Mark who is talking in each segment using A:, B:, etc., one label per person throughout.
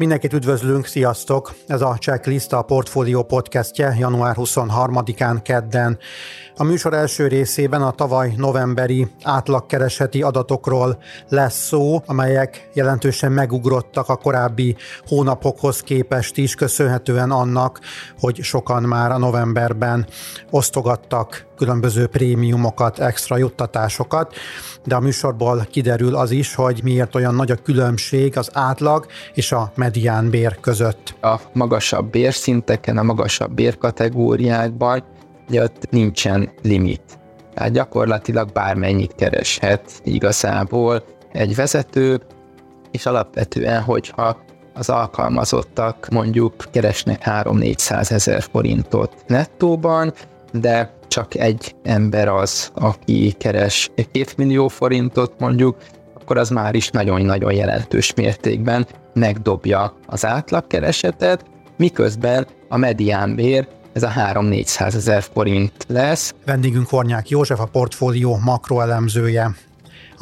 A: Mindenkit üdvözlünk, sziasztok! Ez a Checklist a Portfolio podcastje január 23-án kedden. A műsor első részében a tavaly novemberi átlagkereseti adatokról lesz szó, amelyek jelentősen megugrottak a korábbi hónapokhoz képest is, köszönhetően annak, hogy sokan már a novemberben osztogattak különböző prémiumokat, extra juttatásokat, de a műsorból kiderül az is, hogy miért olyan nagy a különbség az átlag és a medián bér között.
B: A magasabb bérszinteken, a magasabb bérkategóriákban ugye ott nincsen limit. Tehát gyakorlatilag bármennyit kereshet igazából egy vezető, és alapvetően, hogyha az alkalmazottak mondjuk keresnek 3-400 ezer forintot nettóban, de csak egy ember az, aki keres 2 millió forintot mondjuk, akkor az már is nagyon-nagyon jelentős mértékben megdobja az átlagkeresetet, miközben a mediánbér ez a 3-400 ezer forint lesz.
A: Vendégünk Hornyák József, a portfólió makroelemzője.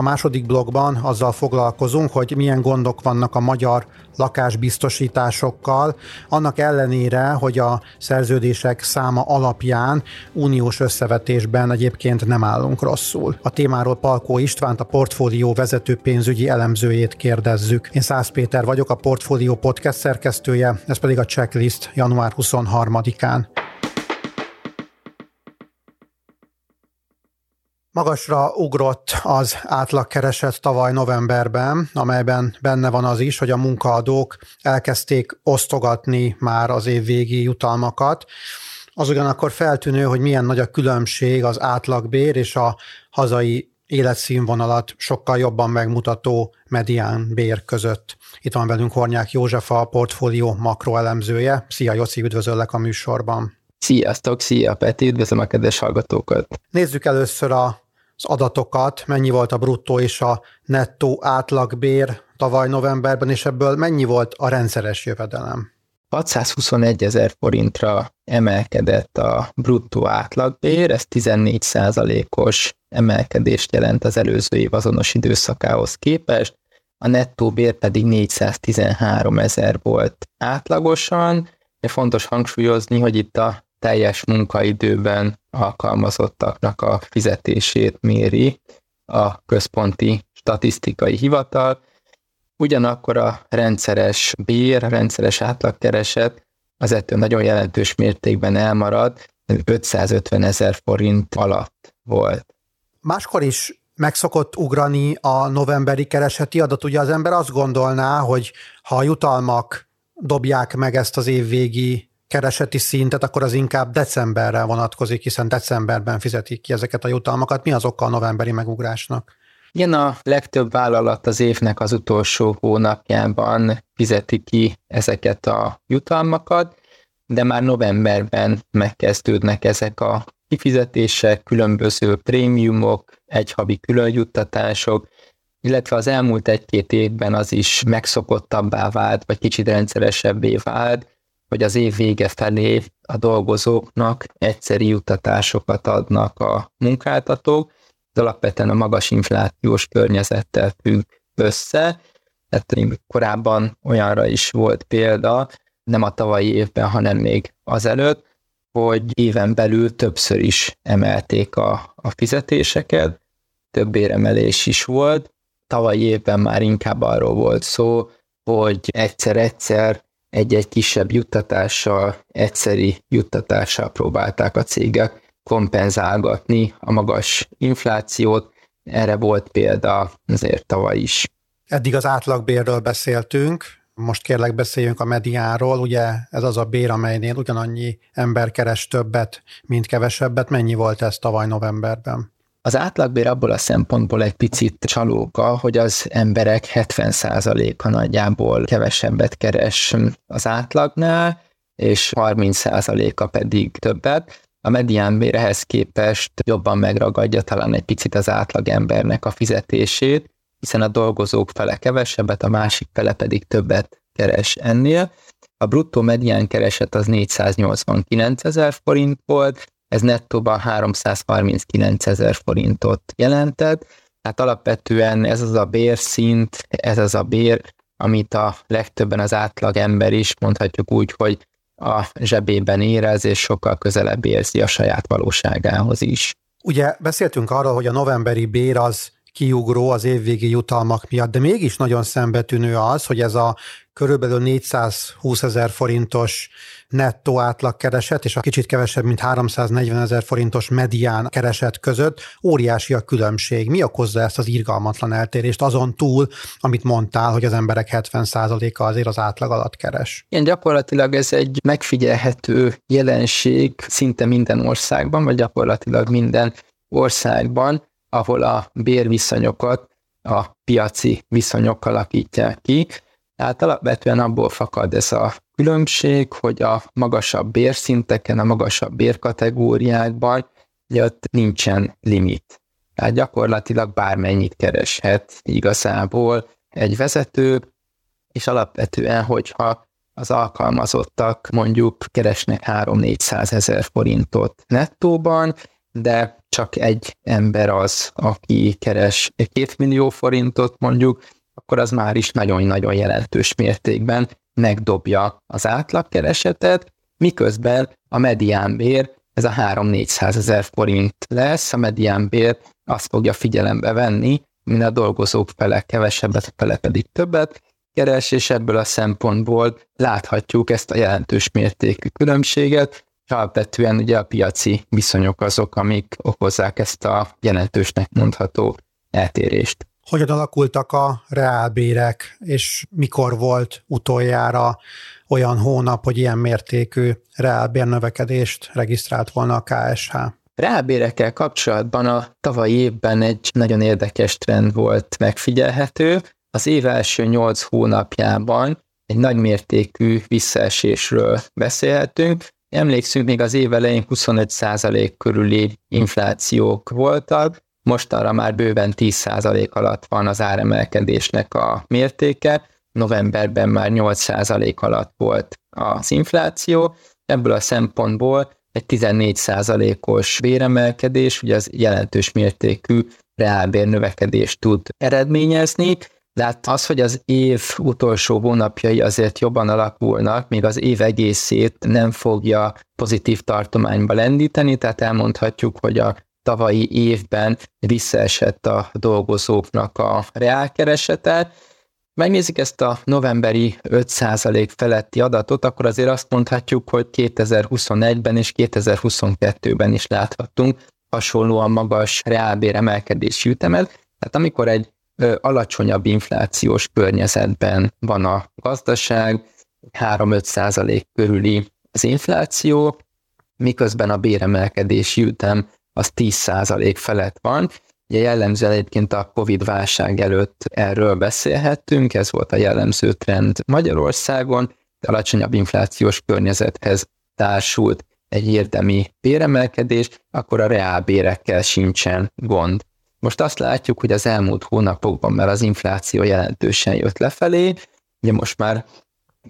A: A második blogban azzal foglalkozunk, hogy milyen gondok vannak a magyar lakásbiztosításokkal, annak ellenére, hogy a szerződések száma alapján uniós összevetésben egyébként nem állunk rosszul. A témáról Palkó Istvánt, a portfólió vezető pénzügyi elemzőjét kérdezzük. Én Szász Péter vagyok, a portfólió podcast szerkesztője, ez pedig a checklist január 23-án. Magasra ugrott az átlagkereset tavaly novemberben, amelyben benne van az is, hogy a munkaadók elkezdték osztogatni már az év végi jutalmakat. Az ugyanakkor feltűnő, hogy milyen nagy a különbség az átlagbér és a hazai életszínvonalat sokkal jobban megmutató medián bér között. Itt van velünk Hornyák József, a portfólió makroelemzője. Szia Joci, üdvözöllek a műsorban.
B: Sziasztok, szia Peti, üdvözlöm a kedves hallgatókat.
A: Nézzük először a az adatokat, mennyi volt a bruttó és a nettó átlagbér tavaly novemberben, és ebből mennyi volt a rendszeres jövedelem?
B: 621 ezer forintra emelkedett a bruttó átlagbér, ez 14 os emelkedést jelent az előző év azonos időszakához képest, a nettó bér pedig 413 ezer volt átlagosan, de fontos hangsúlyozni, hogy itt a teljes munkaidőben alkalmazottaknak a fizetését méri a központi statisztikai hivatal, ugyanakkor a rendszeres bér, a rendszeres átlagkereset az ettől nagyon jelentős mértékben elmarad, 550 ezer forint alatt volt.
A: Máskor is megszokott ugrani a novemberi kereseti adat. Ugye az ember azt gondolná, hogy ha a jutalmak dobják meg ezt az évvégi kereseti szintet, akkor az inkább decemberre vonatkozik, hiszen decemberben fizetik ki ezeket a jutalmakat. Mi az oka a novemberi megugrásnak?
B: Igen, a legtöbb vállalat az évnek az utolsó hónapjában fizeti ki ezeket a jutalmakat, de már novemberben megkezdődnek ezek a kifizetések, különböző prémiumok, egyhavi különjuttatások, illetve az elmúlt egy-két évben az is megszokottabbá vált, vagy kicsit rendszeresebbé vált, hogy az év vége felé a dolgozóknak egyszeri juttatásokat adnak a munkáltatók, ez alapvetően a magas inflációs környezettel függ össze, tehát korábban olyanra is volt példa, nem a tavalyi évben, hanem még azelőtt, hogy éven belül többször is emelték a, a fizetéseket, több éremelés is volt. Tavalyi évben már inkább arról volt szó, hogy egyszer-egyszer egy-egy kisebb juttatással, egyszeri juttatással próbálták a cégek kompenzálgatni a magas inflációt. Erre volt példa azért tavaly is.
A: Eddig az átlagbérről beszéltünk, most kérlek beszéljünk a mediáról, ugye ez az a bér, amelynél ugyanannyi ember keres többet, mint kevesebbet. Mennyi volt ez tavaly novemberben?
B: Az átlagbér abból a szempontból egy picit csalóka, hogy az emberek 70%-a nagyjából kevesebbet keres az átlagnál, és 30%-a pedig többet. A mediánbér képest jobban megragadja talán egy picit az átlagembernek a fizetését, hiszen a dolgozók fele kevesebbet, a másik fele pedig többet keres ennél. A bruttó medián kereset az 489 ezer forint volt, ez nettóban 339 ezer forintot jelentett, tehát alapvetően ez az a bérszint, ez az a bér, amit a legtöbben az átlag ember is, mondhatjuk úgy, hogy a zsebében érez, és sokkal közelebb érzi a saját valóságához is.
A: Ugye beszéltünk arról, hogy a novemberi bér az kiugró az évvégi jutalmak miatt, de mégis nagyon szembetűnő az, hogy ez a körülbelül 420 ezer forintos nettó átlagkereset és a kicsit kevesebb, mint 340 ezer forintos medián kereset között óriási a különbség. Mi okozza ezt az irgalmatlan eltérést azon túl, amit mondtál, hogy az emberek 70%-a azért az átlag alatt keres?
B: Igen, gyakorlatilag ez egy megfigyelhető jelenség szinte minden országban, vagy gyakorlatilag minden országban, ahol a bérviszonyokat a piaci viszonyok alakítják ki. Tehát alapvetően abból fakad ez a különbség, hogy a magasabb bérszinteken, a magasabb bérkategóriákban ugye ott nincsen limit. Tehát gyakorlatilag bármennyit kereshet igazából egy vezető, és alapvetően, hogyha az alkalmazottak mondjuk keresnek 3-400 ezer forintot nettóban, de csak egy ember az, aki keres 2 millió forintot mondjuk, akkor az már is nagyon-nagyon jelentős mértékben megdobja az átlagkeresetet, miközben a mediánbér ez a 3-400 ezer forint lesz, a mediánbér azt fogja figyelembe venni, mint a dolgozók fele kevesebbet, a fele pedig többet keres, és ebből a szempontból láthatjuk ezt a jelentős mértékű különbséget, és alapvetően ugye a piaci viszonyok azok, amik okozzák ezt a jelentősnek mondható eltérést
A: hogyan alakultak a reálbérek, és mikor volt utoljára olyan hónap, hogy ilyen mértékű reálbérnövekedést regisztrált volna a KSH?
B: Reálbérekkel kapcsolatban a tavalyi évben egy nagyon érdekes trend volt megfigyelhető. Az év első nyolc hónapjában egy nagymértékű visszaesésről beszélhetünk. Emlékszünk, még az év elején 25% körüli inflációk voltak, mostanra már bőven 10% alatt van az áremelkedésnek a mértéke, novemberben már 8% alatt volt az infláció, ebből a szempontból egy 14%-os béremelkedés, ugye az jelentős mértékű reálbér növekedést tud eredményezni, de hát az, hogy az év utolsó hónapjai azért jobban alakulnak, még az év egészét nem fogja pozitív tartományba lendíteni, tehát elmondhatjuk, hogy a tavalyi évben visszaesett a dolgozóknak a reálkeresete. Megnézik ezt a novemberi 5% feletti adatot, akkor azért azt mondhatjuk, hogy 2021-ben és 2022-ben is láthattunk hasonlóan magas reálbéremelkedési ütemet. Tehát amikor egy ö, alacsonyabb inflációs környezetben van a gazdaság, 3-5 körüli az infláció, miközben a béremelkedési ütem az 10% felett van. Ugye jellemzően egyébként a Covid válság előtt erről beszélhettünk, ez volt a jellemző trend Magyarországon, de alacsonyabb inflációs környezethez társult egy érdemi béremelkedés, akkor a reálbérekkel sincsen gond. Most azt látjuk, hogy az elmúlt hónapokban már az infláció jelentősen jött lefelé, ugye most már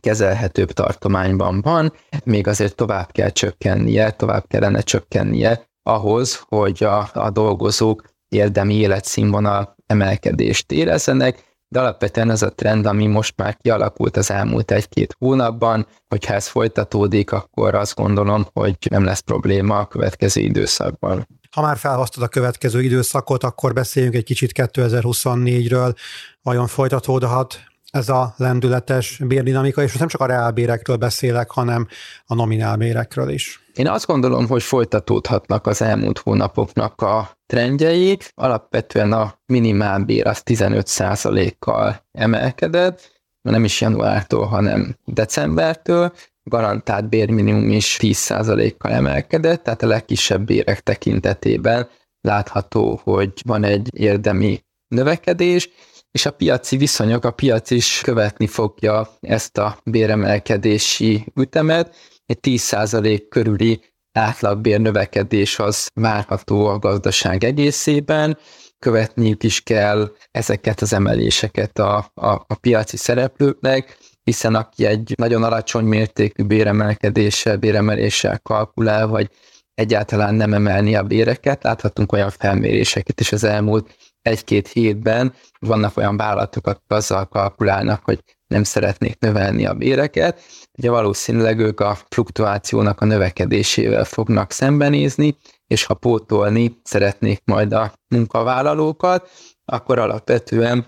B: kezelhetőbb tartományban van, még azért tovább kell csökkennie, tovább kellene csökkennie ahhoz, hogy a, a dolgozók érdemi életszínvonal emelkedést érezzenek, de alapvetően ez a trend, ami most már kialakult az elmúlt egy-két hónapban, hogyha ez folytatódik, akkor azt gondolom, hogy nem lesz probléma a következő időszakban.
A: Ha már felhoztad a következő időszakot, akkor beszéljünk egy kicsit 2024-ről. Vajon folytatódhat ez a lendületes bérdinamika, és most nem csak a reálbérekről beszélek, hanem a nominálbérekről is.
B: Én azt gondolom, hogy folytatódhatnak az elmúlt hónapoknak a trendjei. Alapvetően a minimálbér az 15%-kal emelkedett, nem is januártól, hanem decembertől, garantált bérminimum is 10%-kal emelkedett, tehát a legkisebb bérek tekintetében látható, hogy van egy érdemi növekedés, és a piaci viszonyok, a piac is követni fogja ezt a béremelkedési ütemet. Egy 10% körüli átlagbérnövekedés az várható a gazdaság egészében, követniük is kell ezeket az emeléseket a, a, a piaci szereplőknek, hiszen aki egy nagyon alacsony mértékű béremelkedéssel, béremeléssel kalkulál, vagy egyáltalán nem emelni a béreket. Láthatunk olyan felméréseket is az elmúlt egy-két hétben, vannak olyan vállalatok, akik azzal kalkulálnak, hogy nem szeretnék növelni a béreket. Ugye valószínűleg ők a fluktuációnak a növekedésével fognak szembenézni, és ha pótolni szeretnék majd a munkavállalókat, akkor alapvetően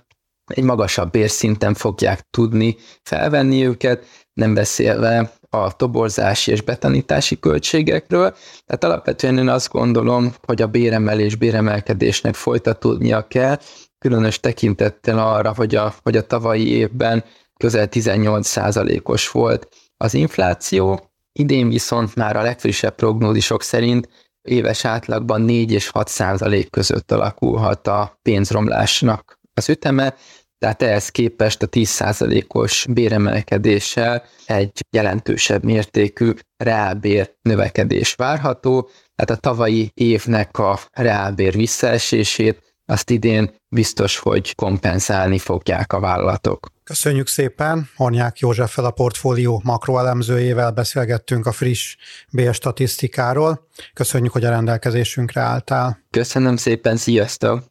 B: egy magasabb bérszinten fogják tudni felvenni őket, nem beszélve a toborzási és betanítási költségekről. Tehát alapvetően én azt gondolom, hogy a béremelés, béremelkedésnek folytatódnia kell, különös tekintettel arra, hogy a, hogy a tavalyi évben közel 18%-os volt az infláció, idén viszont már a legfrissebb prognózisok szerint éves átlagban 4 és 6 százalék között alakulhat a pénzromlásnak az üteme, tehát ehhez képest a 10%-os béremelkedéssel egy jelentősebb mértékű reálbér növekedés várható, tehát a tavalyi évnek a reálbér visszaesését azt idén biztos, hogy kompenzálni fogják a vállalatok.
A: Köszönjük szépen. Hornyák Józseffel a portfólió makroelemzőjével beszélgettünk a friss bér statisztikáról. Köszönjük, hogy a rendelkezésünkre álltál.
B: Köszönöm szépen, sziasztok!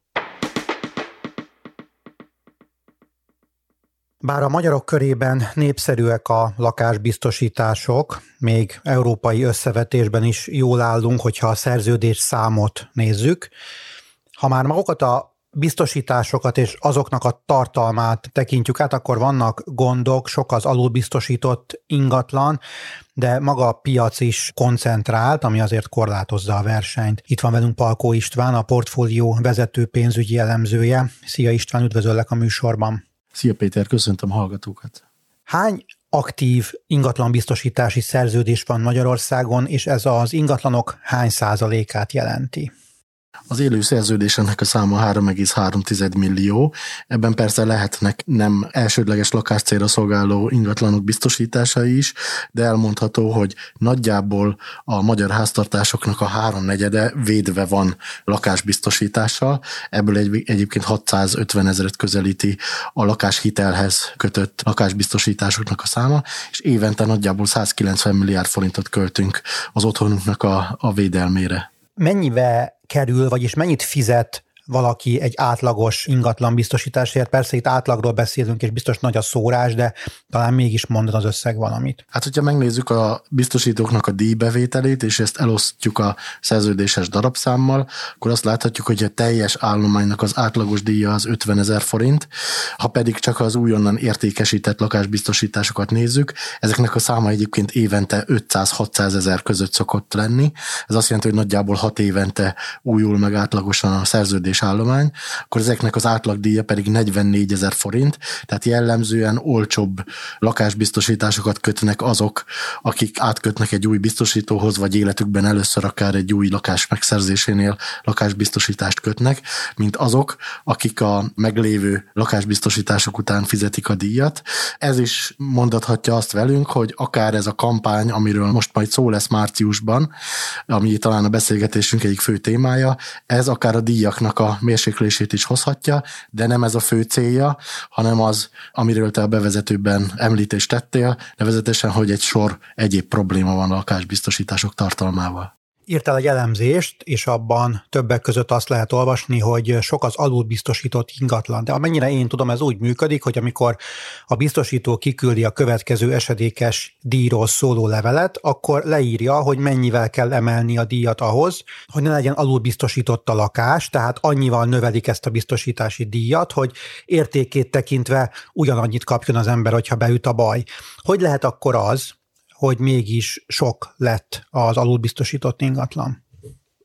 A: Bár a magyarok körében népszerűek a lakásbiztosítások, még európai összevetésben is jól állunk, hogyha a szerződés számot nézzük. Ha már magukat a biztosításokat és azoknak a tartalmát tekintjük át, akkor vannak gondok, sok az alulbiztosított ingatlan, de maga a piac is koncentrált, ami azért korlátozza a versenyt. Itt van velünk Palkó István, a portfólió vezető pénzügyi elemzője. Szia István, üdvözöllek a műsorban!
C: Szia Péter, köszöntöm hallgatókat.
A: Hány aktív ingatlanbiztosítási szerződés van Magyarországon, és ez az ingatlanok hány százalékát jelenti?
C: Az élő szerződésennek a száma 3,3 millió, ebben persze lehetnek nem elsődleges lakáscélra szolgáló ingatlanok biztosításai is, de elmondható, hogy nagyjából a magyar háztartásoknak a háromnegyede védve van lakásbiztosítással, ebből egy, egyébként 650 ezeret közelíti a lakáshitelhez kötött lakásbiztosításoknak a száma, és évente nagyjából 190 milliárd forintot költünk az otthonunknak a, a védelmére.
A: Mennyibe kerül, vagyis mennyit fizet valaki egy átlagos ingatlan biztosításért. Persze itt átlagról beszélünk, és biztos nagy a szórás, de talán mégis mondod az összeg valamit.
C: Hát, hogyha megnézzük a biztosítóknak a díjbevételét, és ezt elosztjuk a szerződéses darabszámmal, akkor azt láthatjuk, hogy a teljes állománynak az átlagos díja az 50 ezer forint, ha pedig csak az újonnan értékesített lakásbiztosításokat nézzük, ezeknek a száma egyébként évente 500-600 ezer között szokott lenni. Ez azt jelenti, hogy nagyjából 6 évente újul meg átlagosan a szerződés állomány, akkor ezeknek az átlagdíja pedig 44 ezer forint, tehát jellemzően olcsóbb lakásbiztosításokat kötnek azok, akik átkötnek egy új biztosítóhoz, vagy életükben először akár egy új lakás megszerzésénél lakásbiztosítást kötnek, mint azok, akik a meglévő lakásbiztosítások után fizetik a díjat. Ez is mondathatja azt velünk, hogy akár ez a kampány, amiről most majd szó lesz márciusban, ami talán a beszélgetésünk egyik fő témája, ez akár a díjaknak a mérséklését is hozhatja, de nem ez a fő célja, hanem az, amiről te a bevezetőben említést tettél, nevezetesen, hogy egy sor egyéb probléma van a lakásbiztosítások tartalmával
A: írtál egy elemzést, és abban többek között azt lehet olvasni, hogy sok az alulbiztosított ingatlan. De amennyire én tudom, ez úgy működik, hogy amikor a biztosító kiküldi a következő esedékes díjról szóló levelet, akkor leírja, hogy mennyivel kell emelni a díjat ahhoz, hogy ne legyen alulbiztosított a lakás, tehát annyival növelik ezt a biztosítási díjat, hogy értékét tekintve ugyanannyit kapjon az ember, hogyha beüt a baj. Hogy lehet akkor az, hogy mégis sok lett az alulbiztosított ingatlan.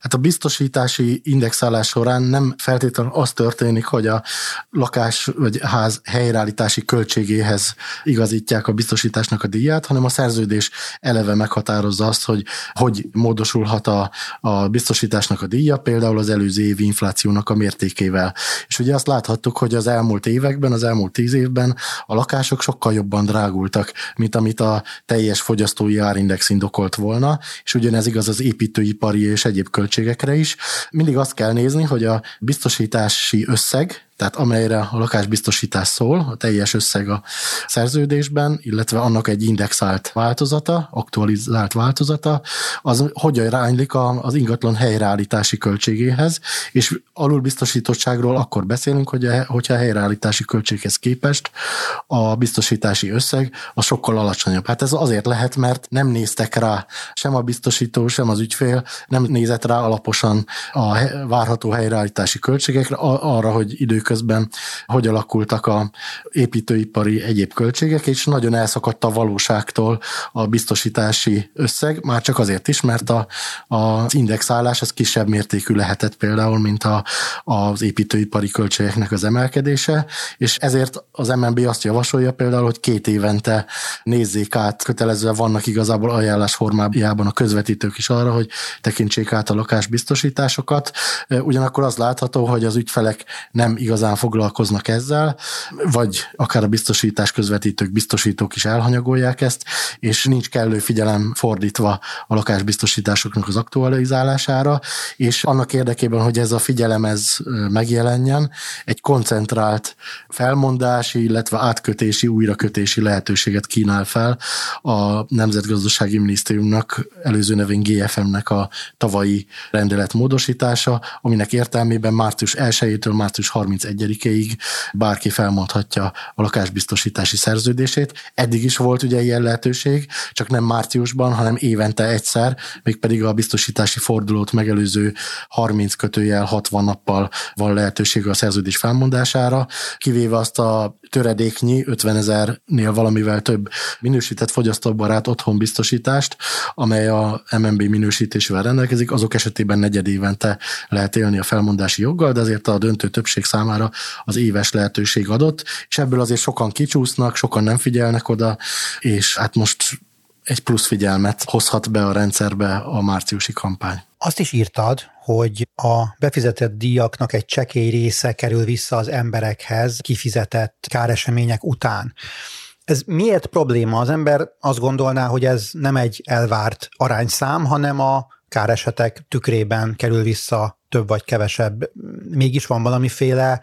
C: Hát a biztosítási indexálás során nem feltétlenül az történik, hogy a lakás vagy ház helyreállítási költségéhez igazítják a biztosításnak a díját, hanem a szerződés eleve meghatározza azt, hogy hogy módosulhat a, a biztosításnak a díja, például az előző évi inflációnak a mértékével. És ugye azt láthattuk, hogy az elmúlt években, az elmúlt tíz évben a lakások sokkal jobban drágultak, mint amit a teljes fogyasztói árindex indokolt volna, és ugyanez igaz az építőipari és egyéb költségekre költségekre is. Mindig azt kell nézni, hogy a biztosítási összeg, tehát amelyre a lakásbiztosítás szól, a teljes összeg a szerződésben, illetve annak egy indexált változata, aktualizált változata, az hogyan ránylik az ingatlan helyreállítási költségéhez, és alulbiztosítottságról akkor beszélünk, hogy a, hogyha a helyreállítási költséghez képest a biztosítási összeg a sokkal alacsonyabb. Hát ez azért lehet, mert nem néztek rá sem a biztosító, sem az ügyfél, nem nézett rá alaposan a várható helyreállítási költségekre, arra, hogy időközben hogy alakultak a építőipari egyéb költségek, és nagyon elszakadt a valóságtól a biztosítási összeg, már csak azért is, mert a, az indexálás az kisebb mértékű lehetett például, mint a, az építőipari költségeknek az emelkedése, és ezért az MNB azt javasolja például, hogy két évente nézzék át, kötelezve vannak igazából ajánlás formájában a közvetítők is arra, hogy tekintsék át a lakásbiztosításokat. Ugyanakkor az látható, hogy az ügyfelek nem igazán foglalkoznak ezzel, vagy akár a biztosítás közvetítők, biztosítók is elhanyagolják ezt, és nincs kellő figyelem fordítva a lakásbiztosításoknak az aktualizálására, és annak érdekében, hogy ez a figyelem ez megjelenjen, egy koncentrált felmondási, illetve átkötési, újrakötési lehetőséget kínál fel a Nemzetgazdasági Minisztériumnak, előző nevén GFM-nek a tavalyi rendelet módosítása, aminek értelmében március 1-től március 31-ig bárki felmondhatja a lakásbiztosítási szerződését. Eddig is volt ugye ilyen lehetőség, csak nem márciusban, hanem évente egyszer, mégpedig a biztosítási fordulót megelőző 30 kötőjel 60 nappal van lehetőség a szerződés felmondására, kivéve azt a töredéknyi 50 ezernél valamivel több minősített fogyasztóbarát otthon biztosítást, amely a MNB minősítésével rendelkezik, azok esetében negyed évente lehet élni a felmondási joggal, de azért a döntő többség számára az éves lehetőség adott, és ebből azért sokan kicsúsznak, sokan nem figyelnek oda, és hát most egy plusz figyelmet hozhat be a rendszerbe a márciusi kampány.
A: Azt is írtad, hogy a befizetett díjaknak egy csekély része kerül vissza az emberekhez kifizetett káresemények után. Ez miért probléma? Az ember azt gondolná, hogy ez nem egy elvárt arányszám, hanem a káresetek tükrében kerül vissza több vagy kevesebb. Mégis van valamiféle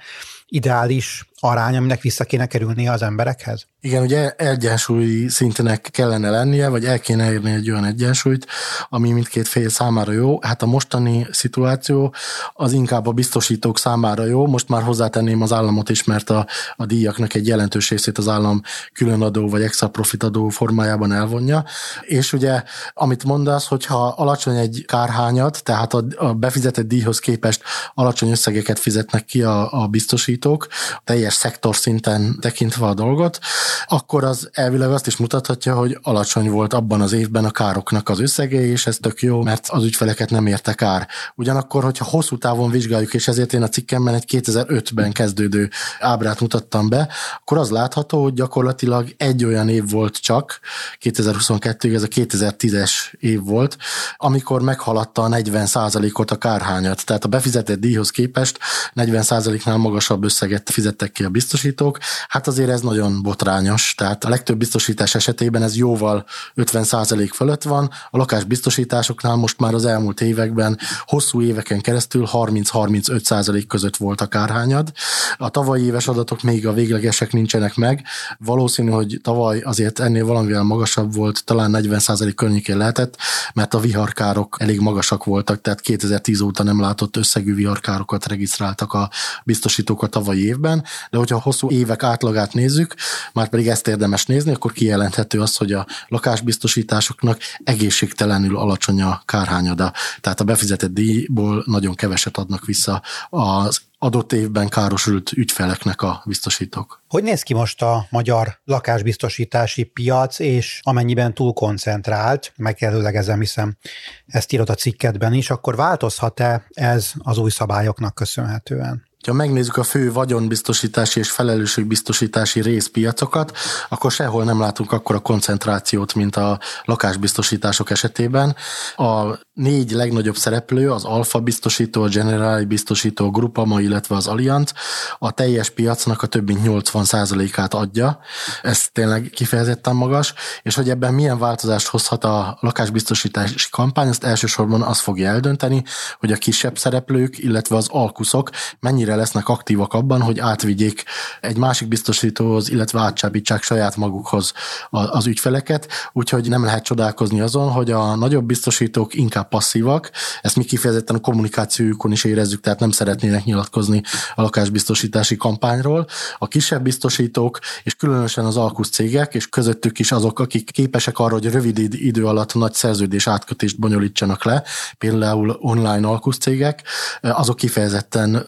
A: ideális arány, aminek vissza kéne kerülnie az emberekhez?
C: Igen, ugye egyensúlyi szintenek kellene lennie, vagy el kéne érni egy olyan egyensúlyt, ami mindkét fél számára jó. Hát a mostani szituáció az inkább a biztosítók számára jó. Most már hozzátenném az államot is, mert a, a díjaknak egy jelentős részét az állam különadó vagy extra profit adó formájában elvonja. És ugye, amit mondasz, hogyha alacsony egy kárhányat, tehát a, a befizetett díjhoz képest alacsony összegeket fizetnek ki a, a biztosítók, teljes teljes szektor szinten tekintve a dolgot, akkor az elvileg azt is mutathatja, hogy alacsony volt abban az évben a károknak az összege, és ez tök jó, mert az ügyfeleket nem érte kár. Ugyanakkor, hogyha hosszú távon vizsgáljuk, és ezért én a cikkemben egy 2005-ben kezdődő ábrát mutattam be, akkor az látható, hogy gyakorlatilag egy olyan év volt csak, 2022-ig ez a 2010-es év volt, amikor meghaladta a 40%-ot a kárhányat. Tehát a befizetett díjhoz képest 40%-nál magasabb összeget fizettek ki a biztosítók, hát azért ez nagyon botrányos, tehát a legtöbb biztosítás esetében ez jóval 50% fölött van, a lakásbiztosításoknál most már az elmúlt években hosszú éveken keresztül 30-35% között volt a kárhányad. A tavalyi éves adatok még a véglegesek nincsenek meg, valószínű, hogy tavaly azért ennél valamivel magasabb volt, talán 40% környékén lehetett, mert a viharkárok elég magasak voltak, tehát 2010 óta nem látott összegű viharkárokat regisztráltak a biztosítók a tavalyi évben, de hogyha a hosszú évek átlagát nézzük, már pedig ezt érdemes nézni, akkor kijelenthető az, hogy a lakásbiztosításoknak egészségtelenül alacsony a kárhányada. Tehát a befizetett díjból nagyon keveset adnak vissza az adott évben károsult ügyfeleknek a biztosítók.
A: Hogy néz ki most a magyar lakásbiztosítási piac, és amennyiben túl koncentrált, megjelölegezem, hiszem ezt írod a cikketben is, akkor változhat-e ez az új szabályoknak köszönhetően?
C: Ha megnézzük a fő vagyonbiztosítási és felelősségbiztosítási részpiacokat, akkor sehol nem látunk akkora koncentrációt, mint a lakásbiztosítások esetében. A négy legnagyobb szereplő, az Alfa biztosító, a Generali biztosító, a Grupama, illetve az Allianz a teljes piacnak a több mint 80%-át adja. Ez tényleg kifejezetten magas, és hogy ebben milyen változást hozhat a lakásbiztosítási kampány, azt elsősorban az fogja eldönteni, hogy a kisebb szereplők, illetve az alkuszok mennyire mennyire lesznek aktívak abban, hogy átvigyék egy másik biztosítóhoz, illetve átcsábítsák saját magukhoz az ügyfeleket, úgyhogy nem lehet csodálkozni azon, hogy a nagyobb biztosítók inkább passzívak, ezt mi kifejezetten a kommunikációjukon is érezzük, tehát nem szeretnének nyilatkozni a lakásbiztosítási kampányról. A kisebb biztosítók, és különösen az alkusz cégek, és közöttük is azok, akik képesek arra, hogy rövid idő alatt nagy szerződés átkötést bonyolítsanak le, például online alkusz cégek, azok kifejezetten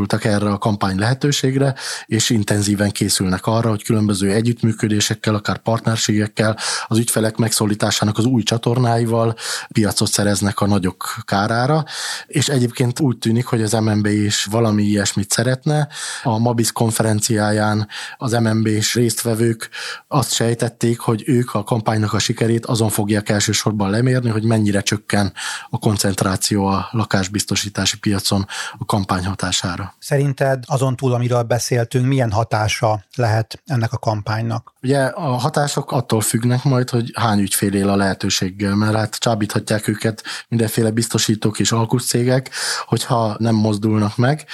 C: rámozdultak erre a kampány lehetőségre, és intenzíven készülnek arra, hogy különböző együttműködésekkel, akár partnerségekkel, az ügyfelek megszólításának az új csatornáival piacot szereznek a nagyok kárára, és egyébként úgy tűnik, hogy az MNB is valami ilyesmit szeretne. A Mabis konferenciáján az MNB és résztvevők azt sejtették, hogy ők a kampánynak a sikerét azon fogják elsősorban lemérni, hogy mennyire csökken a koncentráció a lakásbiztosítási piacon a kampány hatására.
A: Szerinted azon túl, amiről beszéltünk, milyen hatása lehet ennek a kampánynak?
C: Ugye a hatások attól függnek majd, hogy hány ügyfél él a lehetőséggel, mert hát csábíthatják őket mindenféle biztosítók és alkuszcégek, hogyha nem mozdulnak meg.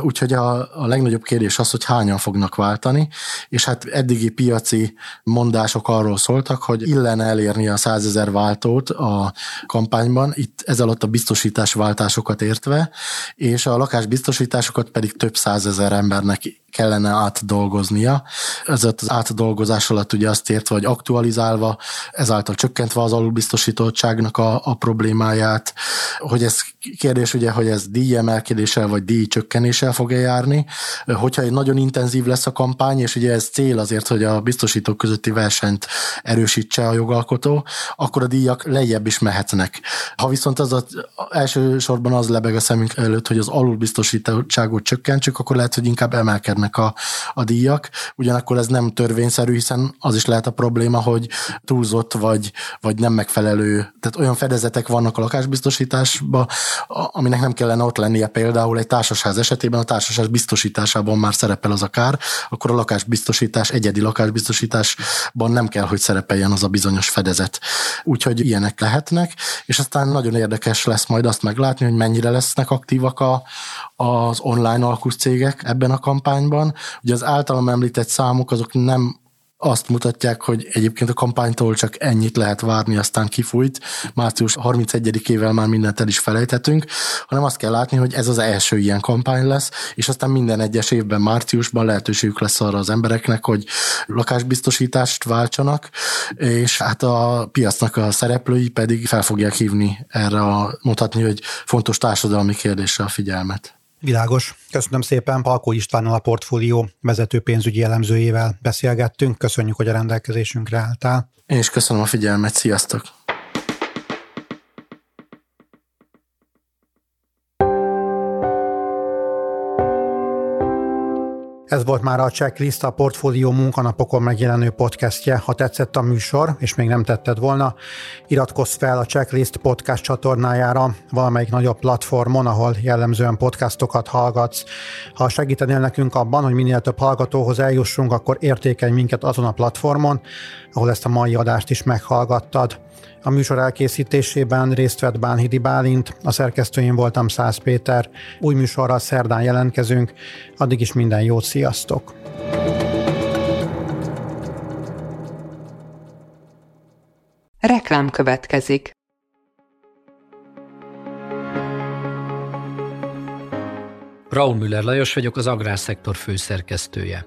C: Úgyhogy a, a legnagyobb kérdés az, hogy hányan fognak váltani, és hát eddigi piaci mondások arról szóltak, hogy illene elérni a százezer váltót a kampányban, itt ez alatt a biztosítás váltásokat értve, és a lakásbiztosításokat pedig több százezer embernek kellene átdolgoznia. Ez az átdolgozás alatt ugye azt értve, hogy aktualizálva, ezáltal csökkentve az alulbiztosítottságnak a, a problémáját, hogy ez kérdés ugye, hogy ez díjemelkedéssel vagy díj csökkenéssel fog-e járni. Hogyha egy nagyon intenzív lesz a kampány, és ugye ez cél azért, hogy a biztosítók közötti versenyt erősítse a jogalkotó, akkor a díjak lejjebb is mehetnek. Ha viszont az, az elsősorban az lebeg a szemünk előtt, hogy az alulbiztosítottságot csökkentsük, akkor lehet, hogy inkább emelkednek a, a díjak. Ugyanakkor ez nem törvényszerű, hiszen az is lehet a probléma, hogy túlzott vagy, vagy nem megfelelő, tehát olyan fedezetek vannak a lakásbiztosításban, aminek nem kellene ott lennie például egy társasház esetében, a társasház biztosításában már szerepel az a kár, akkor a lakásbiztosítás, egyedi lakásbiztosításban nem kell, hogy szerepeljen az a bizonyos fedezet. Úgyhogy ilyenek lehetnek, és aztán nagyon érdekes lesz majd azt meglátni, hogy mennyire lesznek aktívak a, az online alkusz cégek ebben a kampányban. Ugye az általam említett számok azok nem azt mutatják, hogy egyébként a kampánytól csak ennyit lehet várni, aztán kifújt. Március 31-ével már mindent el is felejthetünk, hanem azt kell látni, hogy ez az első ilyen kampány lesz, és aztán minden egyes évben márciusban lehetőségük lesz arra az embereknek, hogy lakásbiztosítást váltsanak, és hát a piacnak a szereplői pedig fel fogják hívni erre a, mutatni, hogy fontos társadalmi kérdésre a figyelmet.
A: Világos. Köszönöm szépen. Palkó Istvánnal a portfólió vezető pénzügyi elemzőjével beszélgettünk. Köszönjük, hogy a rendelkezésünkre álltál.
C: Én is köszönöm a figyelmet. Sziasztok!
A: Ez volt már a Checklist, a Portfólió munkanapokon megjelenő podcastje. Ha tetszett a műsor, és még nem tetted volna, iratkozz fel a Checklist podcast csatornájára valamelyik nagyobb platformon, ahol jellemzően podcastokat hallgatsz. Ha segítenél nekünk abban, hogy minél több hallgatóhoz eljussunk, akkor értékelj minket azon a platformon, ahol ezt a mai adást is meghallgattad. A műsor elkészítésében részt vett Bánhidi Bálint, a szerkesztőjén voltam Szász Péter. Új műsorral szerdán jelentkezünk, addig is minden jót, sziasztok!
D: Reklám következik.
E: Raúl Müller Lajos vagyok, az Agrárszektor főszerkesztője.